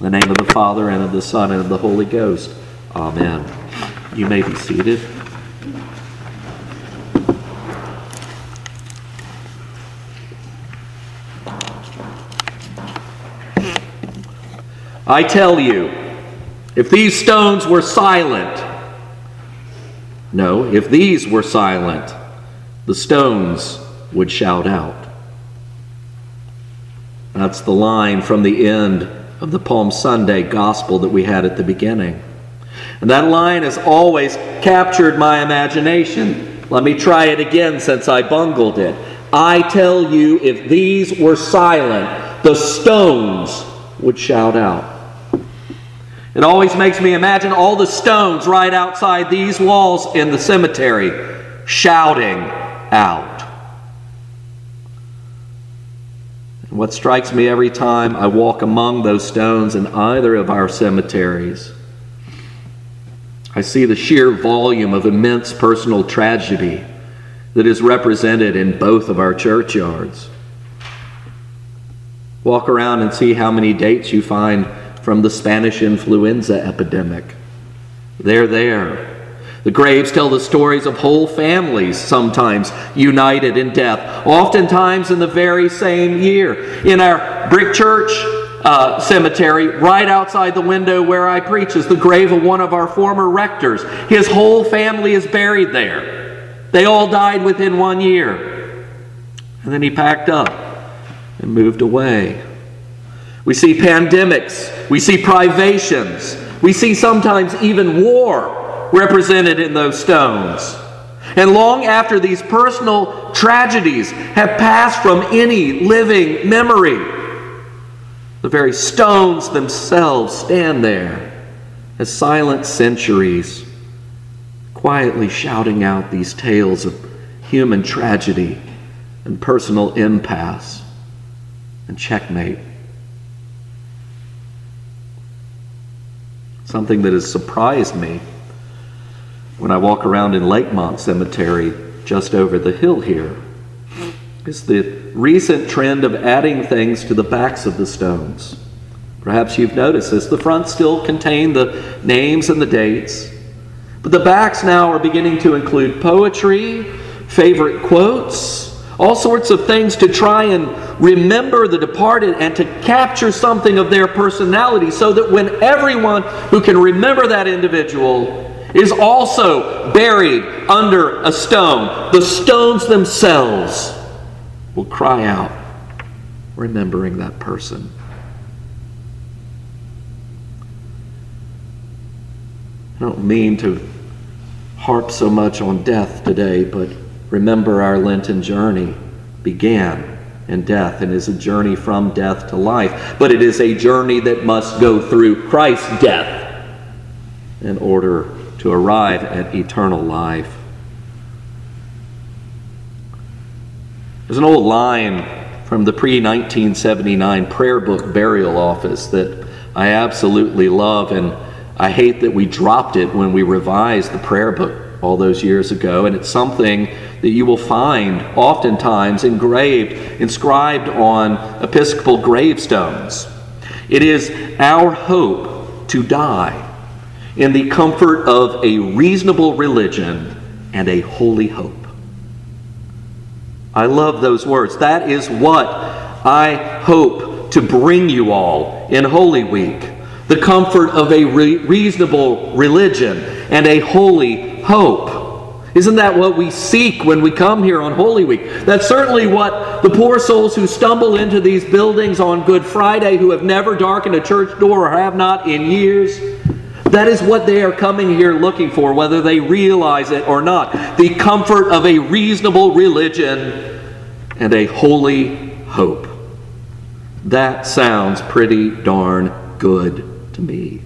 In the name of the Father, and of the Son, and of the Holy Ghost. Amen. You may be seated. I tell you, if these stones were silent, no, if these were silent, the stones would shout out. That's the line from the end of the Palm Sunday gospel that we had at the beginning. And that line has always captured my imagination. Let me try it again since I bungled it. I tell you, if these were silent, the stones would shout out. It always makes me imagine all the stones right outside these walls in the cemetery shouting out. What strikes me every time I walk among those stones in either of our cemeteries, I see the sheer volume of immense personal tragedy that is represented in both of our churchyards. Walk around and see how many dates you find from the Spanish influenza epidemic. They're there. The graves tell the stories of whole families, sometimes united in death, oftentimes in the very same year. In our brick church uh, cemetery, right outside the window where I preach, is the grave of one of our former rectors. His whole family is buried there. They all died within one year. And then he packed up and moved away. We see pandemics, we see privations, we see sometimes even war represented in those stones. And long after these personal tragedies have passed from any living memory, the very stones themselves stand there as silent centuries, quietly shouting out these tales of human tragedy and personal impasse and checkmate. Something that has surprised me when I walk around in Lakemont Cemetery just over the hill here is the recent trend of adding things to the backs of the stones. Perhaps you've noticed this. The front still contain the names and the dates, but the backs now are beginning to include poetry, favorite quotes, all sorts of things to try and remember the departed and to capture something of their personality so that when everyone who can remember that individual is also buried under a stone. The stones themselves will cry out, remembering that person. I don't mean to harp so much on death today, but remember our Lenten journey began in death and is a journey from death to life. But it is a journey that must go through Christ's death in order to arrive at eternal life. There's an old line from the pre 1979 prayer book burial office that I absolutely love, and I hate that we dropped it when we revised the prayer book all those years ago. And it's something that you will find oftentimes engraved, inscribed on Episcopal gravestones. It is our hope to die in the comfort of a reasonable religion and a holy hope. I love those words. That is what I hope to bring you all in Holy Week the comfort of a re- reasonable religion and a holy hope. Isn't that what we seek when we come here on Holy Week? That's certainly what the poor souls who stumble into these buildings on Good Friday, who have never darkened a church door or have not in years, that is what they are coming here looking for, whether they realize it or not. The comfort of a reasonable religion and a holy hope. That sounds pretty darn good to me.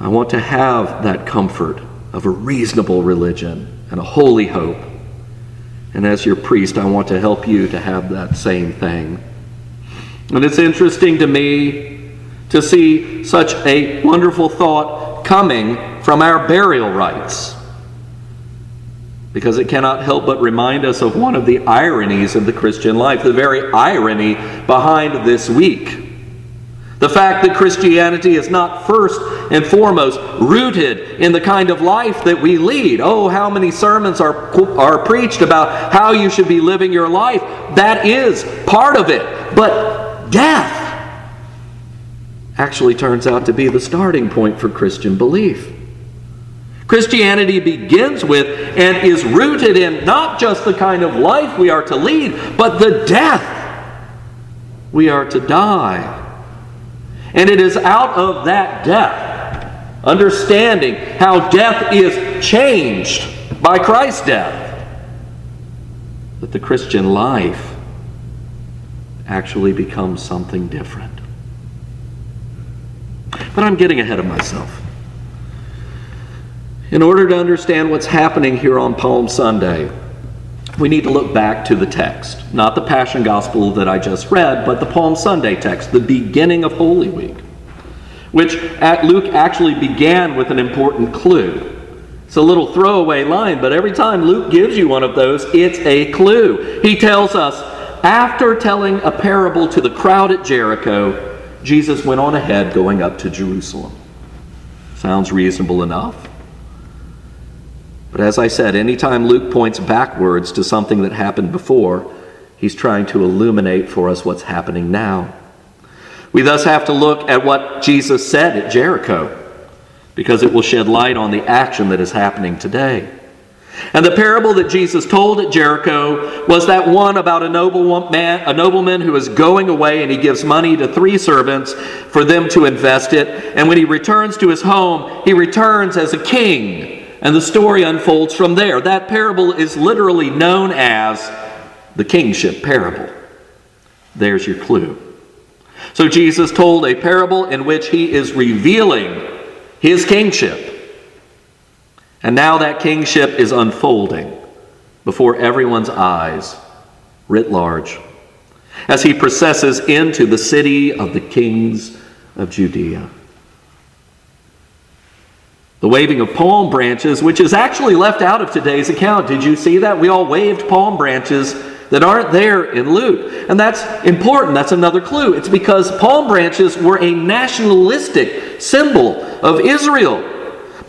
I want to have that comfort of a reasonable religion and a holy hope. And as your priest, I want to help you to have that same thing. And it's interesting to me to see such a wonderful thought coming from our burial rites. because it cannot help but remind us of one of the ironies of the Christian life, the very irony behind this week. The fact that Christianity is not first and foremost rooted in the kind of life that we lead. Oh, how many sermons are, are preached about how you should be living your life. That is part of it. But death actually turns out to be the starting point for Christian belief. Christianity begins with and is rooted in not just the kind of life we are to lead, but the death we are to die. And it is out of that death, understanding how death is changed by Christ's death, that the Christian life actually becomes something different. But I'm getting ahead of myself. In order to understand what's happening here on Palm Sunday, we need to look back to the text. Not the Passion Gospel that I just read, but the Palm Sunday text, the beginning of Holy Week, which Luke actually began with an important clue. It's a little throwaway line, but every time Luke gives you one of those, it's a clue. He tells us, after telling a parable to the crowd at Jericho, Jesus went on ahead going up to Jerusalem. Sounds reasonable enough. But as I said, anytime Luke points backwards to something that happened before, he's trying to illuminate for us what's happening now. We thus have to look at what Jesus said at Jericho, because it will shed light on the action that is happening today. And the parable that Jesus told at Jericho was that one about a nobleman, a nobleman who is going away and he gives money to three servants for them to invest it. And when he returns to his home, he returns as a king and the story unfolds from there. That parable is literally known as the kingship parable. There's your clue. So Jesus told a parable in which he is revealing his kingship. And now that kingship is unfolding before everyone's eyes, writ large, as he processes into the city of the kings of Judea the waving of palm branches, which is actually left out of today's account. Did you see that? We all waved palm branches that aren't there in Luke. And that's important. That's another clue. It's because palm branches were a nationalistic symbol of Israel.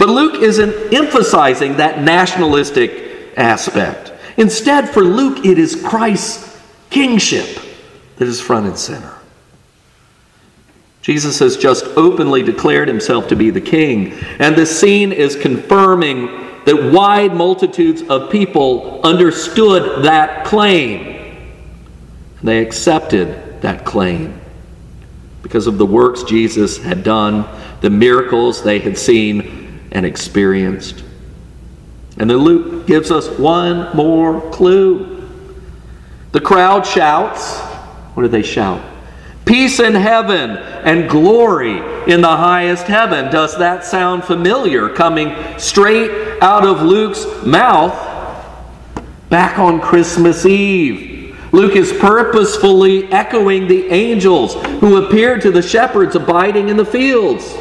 But Luke isn't emphasizing that nationalistic aspect. Instead, for Luke, it is Christ's kingship that is front and center. Jesus has just openly declared himself to be the king. And this scene is confirming that wide multitudes of people understood that claim. They accepted that claim because of the works Jesus had done, the miracles they had seen and experienced. And then Luke gives us one more clue. The crowd shouts. What do they shout? Peace in heaven and glory in the highest heaven. Does that sound familiar? Coming straight out of Luke's mouth back on Christmas Eve. Luke is purposefully echoing the angels who appeared to the shepherds abiding in the fields.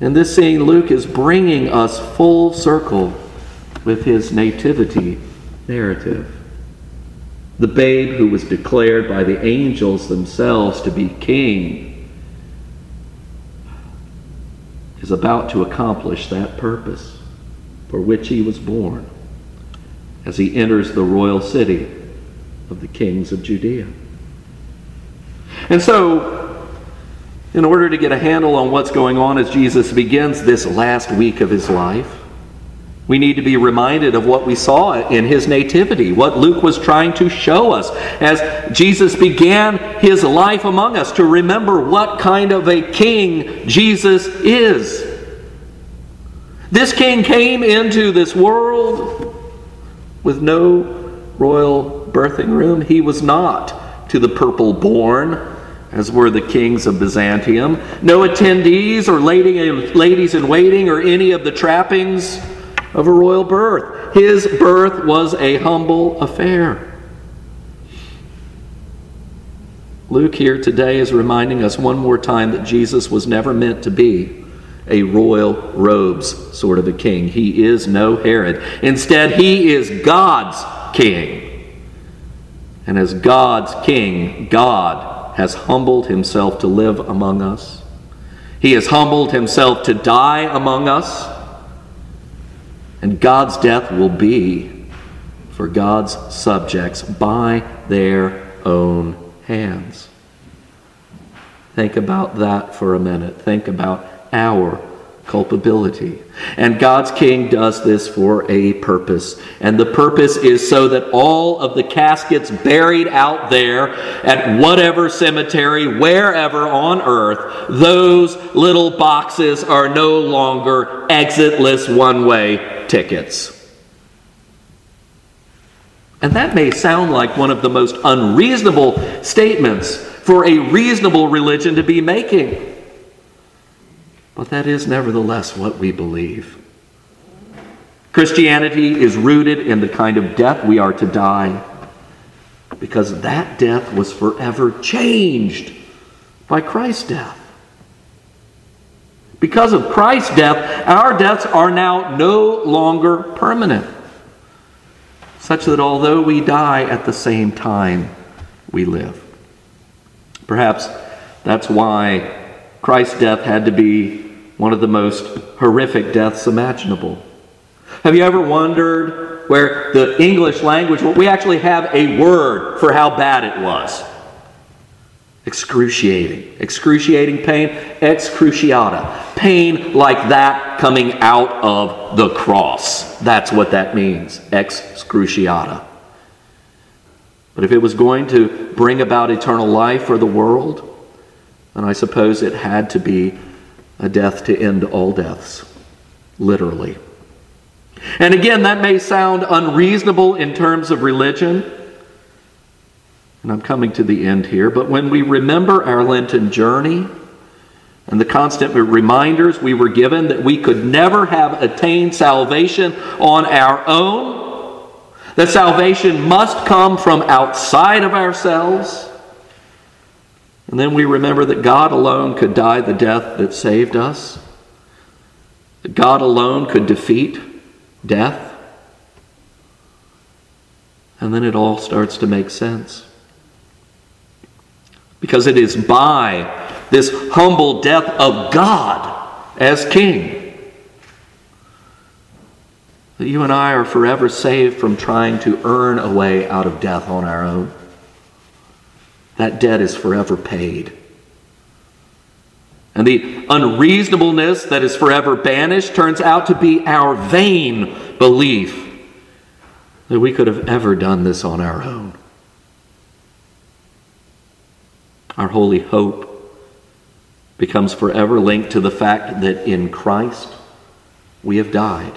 In this scene, Luke is bringing us full circle with his nativity narrative the babe who was declared by the angels themselves to be king, is about to accomplish that purpose for which he was born as he enters the royal city of the kings of Judea. And so, in order to get a handle on what's going on as Jesus begins this last week of his life, we need to be reminded of what we saw in his nativity, what Luke was trying to show us as Jesus began his life among us, to remember what kind of a king Jesus is. This king came into this world with no royal birthing room. He was not to the purple born, as were the kings of Byzantium. No attendees or ladies in waiting or any of the trappings of a royal birth. His birth was a humble affair. Luke here today is reminding us one more time that Jesus was never meant to be a royal robes sort of a king. He is no Herod. Instead, he is God's king. And as God's king, God has humbled himself to live among us. He has humbled himself to die among us. And God's death will be for God's subjects by their own hands. Think about that for a minute. Think about our culpability. And God's king does this for a purpose. And the purpose is so that all of the caskets buried out there at whatever cemetery, wherever on earth, those little boxes are no longer exitless one way tickets. And that may sound like one of the most unreasonable statements for a reasonable religion to be making. But that is nevertheless what we believe. Christianity is rooted in the kind of death we are to die because that death was forever changed by Christ's death. Because of Christ's death, our deaths are now no longer permanent, such that although we die at the same time, we live. Perhaps that's why Christ's death had to be one of the most horrific deaths imaginable. Have you ever wondered where the English language, we actually have a word for how bad it was? Excruciating. Excruciating pain, excruciata. Pain like that coming out of the cross. That's what that means. Excruciata. But if it was going to bring about eternal life for the world, then I suppose it had to be a death to end all deaths, literally. And again, that may sound unreasonable in terms of religion. And I'm coming to the end here, but when we remember our Lenten journey and the constant reminders we were given that we could never have attained salvation on our own, that salvation must come from outside of ourselves. And then we remember that God alone could die the death that saved us, that God alone could defeat death. And then it all starts to make sense. Because it is by this humble death of God as King that you and I are forever saved from trying to earn a way out of death on our own. That debt is forever paid. And the unreasonableness that is forever banished turns out to be our vain belief that we could have ever done this on our own. Our holy hope becomes forever linked to the fact that in Christ we have died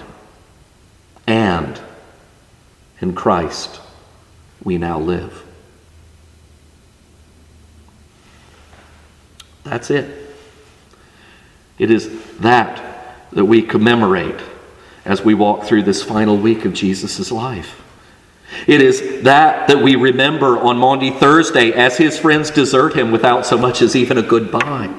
and in Christ we now live. That's it. It is that that we commemorate as we walk through this final week of Jesus' life. It is that that we remember on Maundy Thursday as his friends desert him without so much as even a goodbye.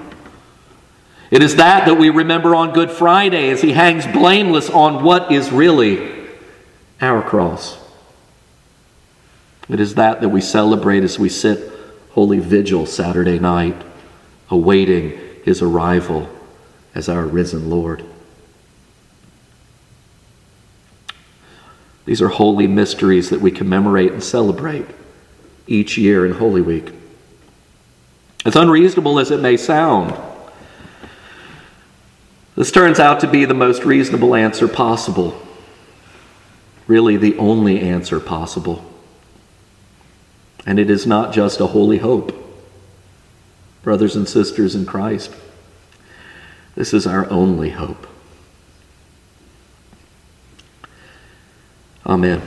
It is that that we remember on Good Friday as he hangs blameless on what is really our cross. It is that that we celebrate as we sit Holy Vigil Saturday night, awaiting his arrival as our risen Lord. These are holy mysteries that we commemorate and celebrate each year in Holy Week. As unreasonable as it may sound, this turns out to be the most reasonable answer possible really the only answer possible. And it is not just a holy hope, brothers and sisters in Christ. This is our only hope. Amen.